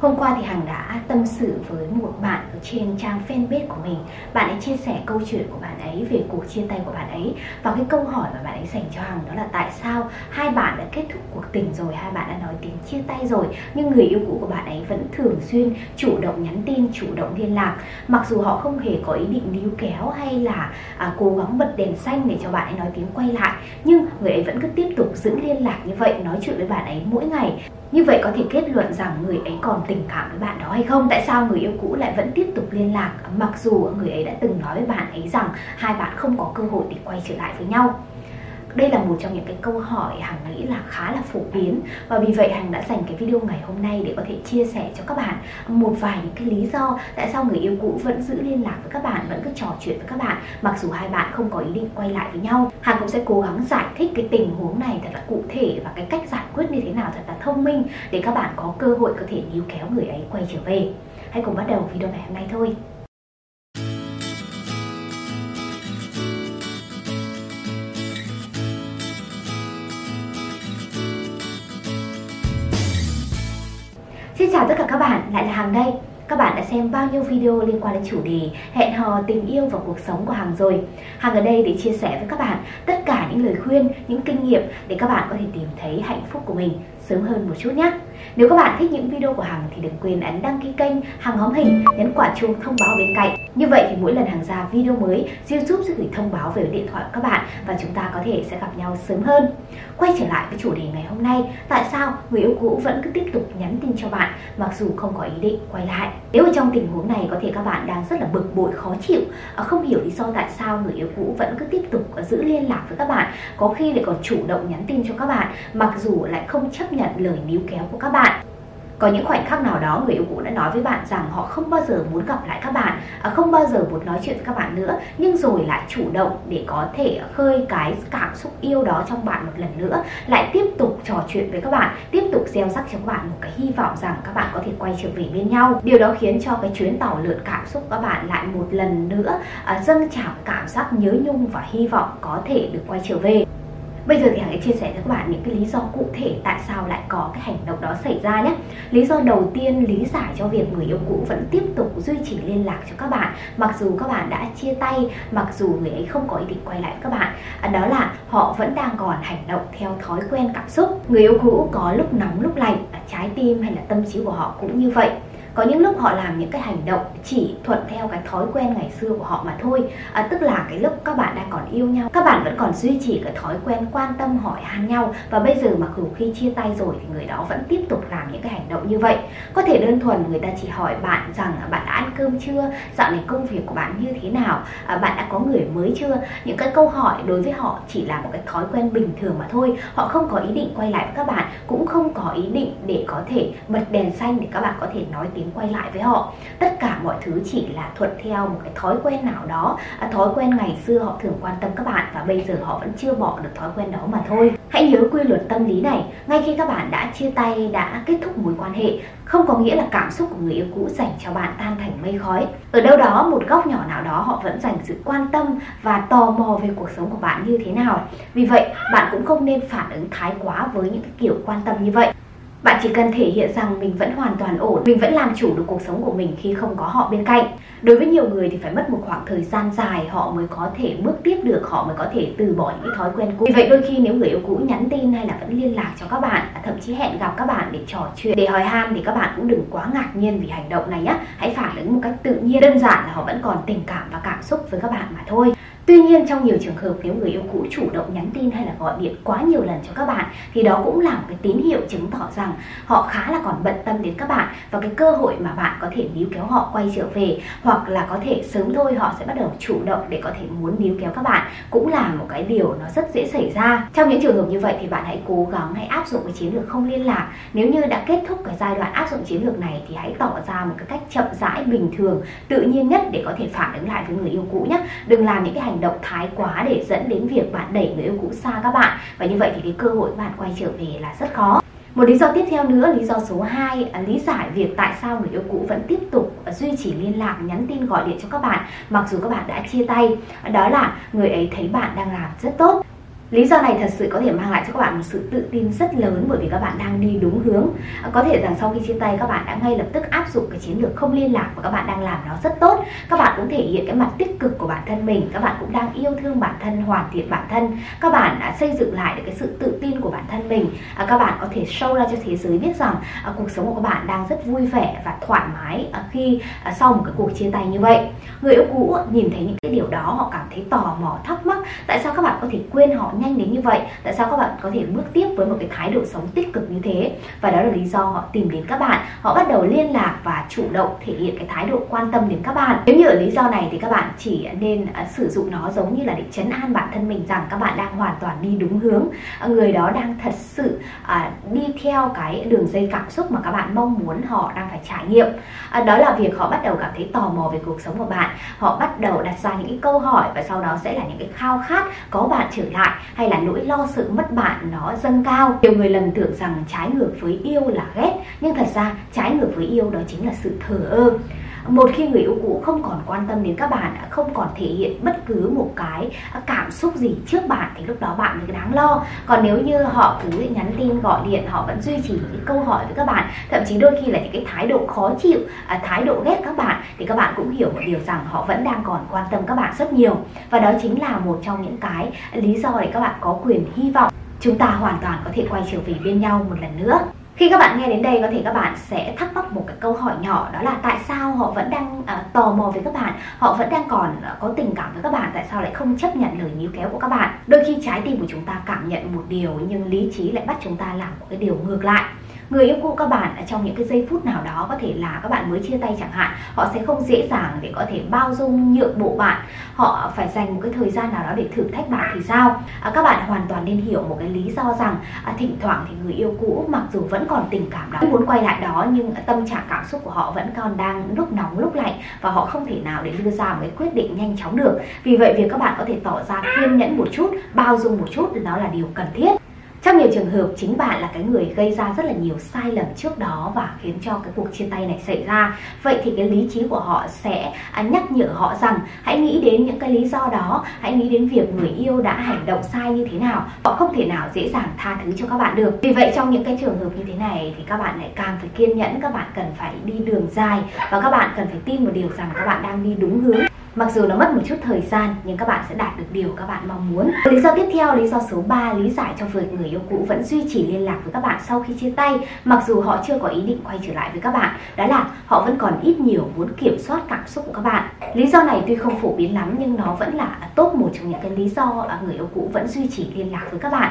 Hôm qua thì Hằng đã tâm sự với một bạn ở trên trang fanpage của mình. Bạn ấy chia sẻ câu chuyện của bạn ấy về cuộc chia tay của bạn ấy. Và cái câu hỏi mà bạn ấy dành cho Hằng đó là tại sao hai bạn đã kết thúc cuộc tình rồi Hai bạn đã nói tiếng chia tay rồi Nhưng người yêu cũ của bạn ấy vẫn thường xuyên chủ động nhắn tin, chủ động liên lạc. Mặc dù họ không hề có ý định níu kéo hay là à, cố gắng bật đèn xanh để cho bạn ấy nói tiếng quay lại Nhưng người ấy vẫn cứ tiếp tục giữ liên lạc như vậy Nói chuyện với bạn ấy mỗi ngày như vậy có thể kết luận rằng người ấy còn tình cảm với bạn đó hay không? Tại sao người yêu cũ lại vẫn tiếp tục liên lạc mặc dù người ấy đã từng nói với bạn ấy rằng hai bạn không có cơ hội để quay trở lại với nhau? Đây là một trong những cái câu hỏi hằng nghĩ là khá là phổ biến. Và vì vậy hằng đã dành cái video ngày hôm nay để có thể chia sẻ cho các bạn một vài những cái lý do tại sao người yêu cũ vẫn giữ liên lạc với các bạn, vẫn cứ trò chuyện với các bạn, mặc dù hai bạn không có ý định quay lại với nhau. Hằng cũng sẽ cố gắng giải thích cái tình huống này thật là cụ thể và cái cách giải quyết như thế nào thật là thông minh để các bạn có cơ hội có thể níu kéo người ấy quay trở về. Hãy cùng bắt đầu video ngày hôm nay thôi. Xin chào tất cả các bạn, lại là Hằng đây. Các bạn đã xem bao nhiêu video liên quan đến chủ đề hẹn hò, tình yêu và cuộc sống của Hằng rồi. Hằng ở đây để chia sẻ với các bạn tất cả những lời khuyên, những kinh nghiệm để các bạn có thể tìm thấy hạnh phúc của mình sớm hơn một chút nhé. Nếu các bạn thích những video của Hằng thì đừng quên ấn đăng ký kênh Hằng hóm hình, nhấn quả chuông thông báo bên cạnh. Như vậy thì mỗi lần hàng ra video mới, YouTube sẽ gửi thông báo về điện thoại của các bạn và chúng ta có thể sẽ gặp nhau sớm hơn. Quay trở lại với chủ đề ngày hôm nay, tại sao người yêu cũ vẫn cứ tiếp tục nhắn tin cho bạn mặc dù không có ý định quay lại? Nếu ở trong tình huống này có thể các bạn đang rất là bực bội khó chịu à, không hiểu lý do tại sao người yêu cũ vẫn cứ tiếp tục à, giữ liên lạc với các bạn. Có khi lại còn chủ động nhắn tin cho các bạn mặc dù lại không chấp nhận lời níu kéo của các bạn có những khoảnh khắc nào đó người yêu cũ đã nói với bạn rằng họ không bao giờ muốn gặp lại các bạn à, không bao giờ muốn nói chuyện với các bạn nữa, nhưng rồi lại chủ động để có thể khơi cái cảm xúc yêu đó trong bạn một lần nữa, lại tiếp tục trò chuyện với các bạn, tiếp tục gieo rắc cho các bạn một cái hy vọng rằng các bạn có thể quay trở về bên nhau. Điều đó khiến cho cái chuyến tàu lượn cảm xúc các bạn lại một lần nữa à, dâng trào cảm giác nhớ nhung và hy vọng có thể được quay trở về. Bây giờ thì Hằng sẽ chia sẻ cho các bạn những cái lý do cụ thể tại sao lại có cái hành động đó xảy ra nhé. Lý do đầu tiên lý giải cho việc người yêu cũ vẫn tiếp tục duy trì liên lạc cho các bạn mặc dù các bạn đã chia tay, mặc dù người ấy không có ý định quay lại với các bạn. À, đó là họ vẫn đang còn hành động theo thói quen cảm xúc. Người yêu cũ có lúc nóng lúc lạnh, à, trái tim hay là tâm trí của họ cũng như vậy có những lúc họ làm những cái hành động chỉ thuận theo cái thói quen ngày xưa của họ mà thôi. À, tức là cái lúc các bạn đang còn yêu nhau các bạn vẫn còn duy trì cái thói quen quan tâm hỏi han nhau. Và bây giờ mặc dù khi chia tay rồi thì người đó vẫn tiếp tục làm những cái hành động như vậy. Có thể đơn thuần người ta chỉ hỏi bạn rằng à, bạn đã ăn cơm chưa? Dạo này công việc của bạn như thế nào? À, bạn đã có người mới chưa? Những cái câu hỏi đối với họ chỉ là một cái thói quen bình thường mà thôi. Họ không có ý định quay lại với các bạn cũng không có ý định để có thể bật đèn xanh để các bạn có thể nói tiếng quay lại với họ. Tất cả mọi thứ chỉ là thuận theo một cái thói quen nào đó à, thói quen ngày xưa họ thường quan tâm các bạn và bây giờ họ vẫn chưa bỏ được thói quen đó mà thôi. Hãy nhớ quy luật tâm lý này ngay khi các bạn đã chia tay đã kết thúc mối quan hệ không có nghĩa là cảm xúc của người yêu cũ dành cho bạn tan thành mây khói. Ở đâu đó một góc nhỏ nào đó họ vẫn dành sự quan tâm và tò mò về cuộc sống của bạn như thế nào. Vì vậy bạn cũng không nên phản ứng thái quá với những cái kiểu quan tâm như vậy bạn chỉ cần thể hiện rằng mình vẫn hoàn toàn ổn, mình vẫn làm chủ được cuộc sống của mình khi không có họ bên cạnh. Đối với nhiều người thì phải mất một khoảng thời gian dài họ mới có thể bước tiếp được, họ mới có thể từ bỏ những cái thói quen cũ. Vì vậy đôi khi nếu người yêu cũ nhắn tin hay là vẫn liên lạc cho các bạn, thậm chí hẹn gặp các bạn để trò chuyện, để hỏi han thì các bạn cũng đừng quá ngạc nhiên vì hành động này nhé. Hãy phản ứng một cách tự nhiên, đơn giản là họ vẫn còn tình cảm và cảm xúc với các bạn mà thôi. Tuy nhiên trong nhiều trường hợp nếu người yêu cũ chủ động nhắn tin hay là gọi điện quá nhiều lần cho các bạn thì đó cũng là một cái tín hiệu chứng tỏ rằng họ khá là còn bận tâm đến các bạn và cái cơ hội mà bạn có thể níu kéo họ quay trở về hoặc là có thể sớm thôi họ sẽ bắt đầu chủ động để có thể muốn níu kéo các bạn cũng là một cái điều nó rất dễ xảy ra. Trong những trường hợp như vậy thì bạn hãy cố gắng hãy áp dụng cái chiến lược không liên lạc. Nếu như đã kết thúc cái giai đoạn áp dụng chiến lược này thì hãy tỏ ra một cái cách chậm rãi bình thường, tự nhiên nhất để có thể phản ứng lại với người yêu cũ nhé. Đừng làm những cái hành động thái quá để dẫn đến việc bạn đẩy người yêu cũ xa các bạn. Và như vậy thì cái cơ hội bạn quay trở về là rất khó. Một lý do tiếp theo nữa, lý do số 2, à, lý giải việc tại sao người yêu cũ vẫn tiếp tục à, duy trì liên lạc, nhắn tin gọi điện cho các bạn mặc dù các bạn đã chia tay. Đó là người ấy thấy bạn đang làm rất tốt. Lý do này thật sự có thể mang lại cho các bạn một sự tự tin rất lớn bởi vì các bạn đang đi đúng hướng. À, có thể rằng sau khi chia tay các bạn đã ngay lập tức áp dụng cái chiến lược không liên lạc và các bạn đang làm nó rất tốt. Các bạn cũng thể hiện cái mặt tích cực của bản thân mình, các bạn cũng đang yêu thương bản thân, hoàn thiện bản thân. Các bạn đã xây dựng lại được cái sự tự tin của bản thân mình. À, các bạn có thể show ra cho thế giới biết rằng à, cuộc sống của các bạn đang rất vui vẻ và thoải mái khi sau một cái cuộc chia tay như vậy. Người yêu cũ nhìn thấy những cái điều đó họ cảm thấy tò mò thắc mắc tại sao các bạn có thể quên họ nhanh đến như vậy? Tại sao các bạn có thể bước tiếp với một cái thái độ sống tích cực như thế? Và đó là lý do họ tìm đến các bạn. Họ bắt đầu liên lạc và chủ động thể hiện cái thái độ quan tâm đến các bạn. Nếu như ở lý do này thì các bạn chỉ nên à, sử dụng nó giống như là để chấn an bản thân mình rằng các bạn đang hoàn toàn đi đúng hướng. À, người đó đang thật sự à, đi theo cái đường dây cảm xúc mà các bạn mong muốn họ đang phải trải nghiệm. Đó là việc họ bắt đầu cảm thấy tò mò về cuộc sống của bạn. Họ bắt đầu đặt ra những cái câu hỏi và sau đó sẽ là những cái khao khát có bạn trở lại hay là nỗi lo sự mất bạn nó dâng cao. Nhiều người lầm tưởng rằng trái ngược với yêu là ghét, nhưng thật ra trái ngược với yêu đó chính là sự thờ ơ một khi người yêu cũ không còn quan tâm đến các bạn, không còn thể hiện bất cứ một cái cảm xúc gì trước bạn, thì lúc đó bạn mới đáng lo. Còn nếu như họ cứ nhắn tin, gọi điện, họ vẫn duy trì những câu hỏi với các bạn, thậm chí đôi khi là những cái thái độ khó chịu à, thái độ ghét các bạn, thì các bạn cũng hiểu một điều rằng họ vẫn đang còn quan tâm các bạn rất nhiều. Và đó chính là một trong những cái lý do để các bạn có quyền hy vọng chúng ta hoàn toàn có thể quay trở về bên nhau một lần nữa khi các bạn nghe đến đây có thể các bạn sẽ thắc mắc một cái câu hỏi nhỏ đó là tại sao họ vẫn đang uh, tò mò với các bạn? Họ vẫn đang còn uh, có tình cảm với các bạn tại sao lại không chấp nhận lời níu kéo của các bạn? Đôi khi trái tim của chúng ta cảm nhận một điều nhưng lý trí lại bắt chúng ta làm một cái điều ngược lại người yêu cũ các bạn trong những cái giây phút nào đó có thể là các bạn mới chia tay chẳng hạn họ sẽ không dễ dàng để có thể bao dung nhượng bộ bạn. Họ phải dành một cái thời gian nào đó để thử thách bạn thì sao? À, các bạn hoàn toàn nên hiểu một cái lý do rằng à, thỉnh thoảng thì người yêu cũ mặc dù vẫn còn tình cảm đó muốn quay lại đó nhưng tâm trạng cảm xúc của họ vẫn còn đang lúc nóng lúc lạnh và họ không thể nào để đưa ra một cái quyết định nhanh chóng được. Vì vậy việc các bạn có thể tỏ ra kiên nhẫn một chút bao dung một chút đó là điều cần thiết trong nhiều trường hợp, chính bạn là cái người gây ra rất là nhiều sai lầm trước đó và khiến cho cái cuộc chia tay này xảy ra. Vậy thì cái lý trí của họ sẽ à, nhắc nhở họ rằng hãy nghĩ đến những cái lý do đó, hãy nghĩ đến việc người yêu đã hành động sai như thế nào. Họ không thể nào dễ dàng tha thứ cho các bạn được. Vì vậy trong những cái trường hợp như thế này thì các bạn lại càng phải kiên nhẫn, các bạn cần phải đi đường dài và các bạn cần phải tin một điều rằng các bạn đang đi đúng hướng. Mặc dù nó mất một chút thời gian nhưng các bạn sẽ đạt được điều các bạn mong muốn. Lý do tiếp theo, lý do số 3 lý giải cho việc người yêu cũ vẫn duy trì liên lạc với các bạn sau khi chia tay mặc dù họ chưa có ý định quay trở lại với các bạn. Đó là họ vẫn còn ít nhiều muốn kiểm soát cảm xúc của các bạn. Lý do này tuy không phổ biến lắm nhưng nó vẫn là top một trong những cái lý do người yêu cũ vẫn duy trì liên lạc với các bạn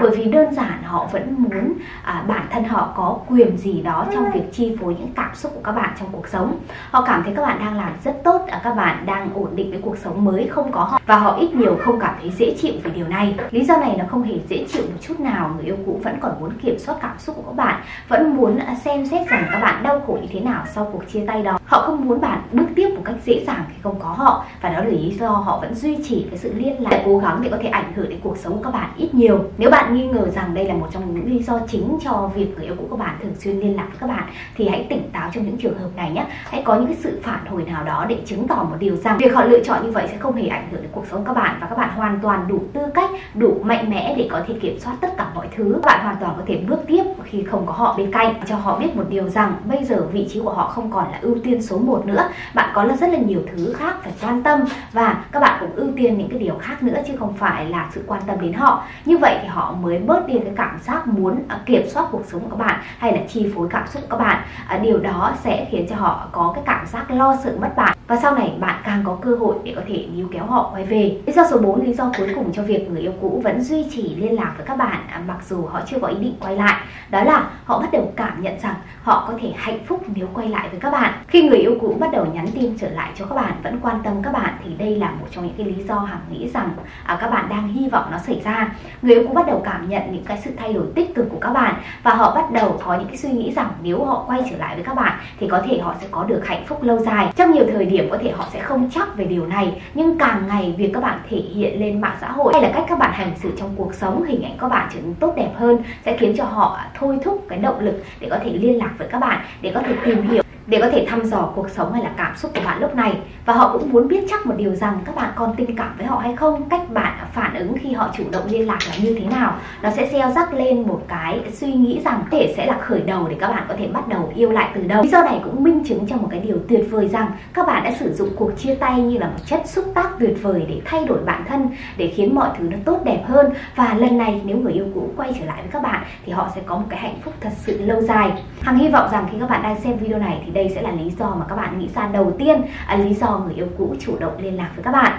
bởi vì đơn giản họ vẫn muốn à, bản thân họ có quyền gì đó trong việc chi phối những cảm xúc của các bạn trong cuộc sống. Họ cảm thấy các bạn đang làm rất tốt à, các bạn đang ổn định với cuộc sống mới không có họ. Và họ ít nhiều không cảm thấy dễ chịu về điều này. Lý do này nó không hề dễ chịu một chút nào. Người yêu cũ vẫn còn muốn kiểm soát cảm xúc của các bạn vẫn muốn à, xem xét rằng các bạn đau khổ như thế nào sau cuộc chia tay đó họ không muốn bạn bước tiếp một cách dễ dàng khi không có họ. Và đó là lý do họ vẫn duy trì cái sự liên lạc, cố gắng để có thể ảnh hưởng đến cuộc sống của các bạn ít nhiều. Nếu bạn nghi ngờ rằng đây là một trong những lý do chính cho việc người yêu cũ của bạn thường xuyên liên lạc với các bạn, thì hãy tỉnh táo trong những trường hợp này nhé. Hãy có những cái sự phản hồi nào đó để chứng tỏ một điều rằng việc họ lựa chọn như vậy sẽ không hề ảnh hưởng đến cuộc sống của các bạn. Và các bạn hoàn toàn đủ tư cách, đủ mạnh mẽ để có thể kiểm soát tất cả mọi thứ. Các bạn hoàn toàn có thể bước tiếp khi không có họ bên cạnh, cho họ biết một điều rằng bây giờ vị trí của họ không còn là ưu tiên số 1 nữa. Bạn có là rất là nhiều thứ khác phải quan tâm và các bạn cũng ưu tiên những cái điều khác nữa chứ không phải là sự quan tâm đến họ. Như vậy thì họ mới bớt đi cái cảm giác muốn à, kiểm soát cuộc sống của các bạn hay là chi phối cảm xúc của các bạn à, điều đó sẽ khiến cho họ có cái cảm giác lo sợ mất bạn. Và sau này bạn càng có cơ hội để có thể níu kéo họ quay về. Lý do số 4 lý do cuối cùng cho việc người yêu cũ vẫn duy trì liên lạc với các bạn à, mặc dù họ chưa có ý định quay lại, đó là họ bắt đầu cảm nhận rằng họ có thể hạnh phúc nếu quay lại với các bạn. Khi người yêu cũ bắt đầu nhắn tin trở lại cho các bạn vẫn quan tâm các bạn thì đây là một trong những cái lý do hằng nghĩ rằng à, các bạn đang hy vọng nó xảy ra. Người yêu cũ bắt đầu cảm nhận những cái sự thay đổi tích cực của các bạn và họ bắt đầu có những cái suy nghĩ rằng nếu họ quay trở lại với các bạn thì có thể họ sẽ có được hạnh phúc lâu dài. Trong nhiều thời điểm có thể họ sẽ không chắc về điều này nhưng càng ngày việc các bạn thể hiện lên mạng xã hội hay là cách các bạn hành xử trong cuộc sống hình ảnh các bạn trở nên tốt đẹp hơn sẽ khiến cho họ thôi thúc cái động lực để có thể liên lạc với các bạn để có thể tìm hiểu để có thể thăm dò cuộc sống hay là cảm xúc của bạn lúc này. Và họ cũng muốn biết chắc một điều rằng các bạn còn tình cảm với họ hay không, cách bạn phản ứng khi họ chủ động liên lạc là như thế nào. Nó sẽ gieo rắc lên một cái suy nghĩ rằng có thể sẽ là khởi đầu để các bạn có thể bắt đầu yêu lại từ đầu. Lý do này cũng minh chứng cho một cái điều tuyệt vời rằng các bạn đã sử dụng cuộc chia tay như là một chất xúc tác tuyệt vời để thay đổi bản thân, để khiến mọi thứ nó tốt đẹp hơn. Và lần này nếu người yêu cũ quay trở lại với các bạn thì họ sẽ có một cái hạnh phúc thật sự lâu dài hằng hy vọng rằng khi các bạn đang xem video này thì đây sẽ là lý do mà các bạn nghĩ ra đầu tiên à, lý do người yêu cũ chủ động liên lạc với các bạn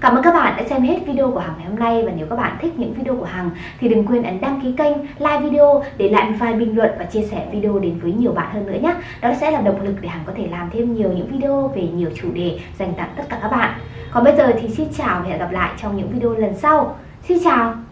Cảm ơn các bạn đã xem hết video của Hằng ngày hôm nay và nếu các bạn thích những video của Hằng thì đừng quên ấn đăng ký kênh, like video, để lại một vài bình luận và chia sẻ video đến với nhiều bạn hơn nữa nhé. Đó sẽ là động lực để Hằng có thể làm thêm nhiều những video về nhiều chủ đề dành tặng tất cả các bạn. Còn bây giờ thì xin chào và hẹn gặp lại trong những video lần sau. Xin chào!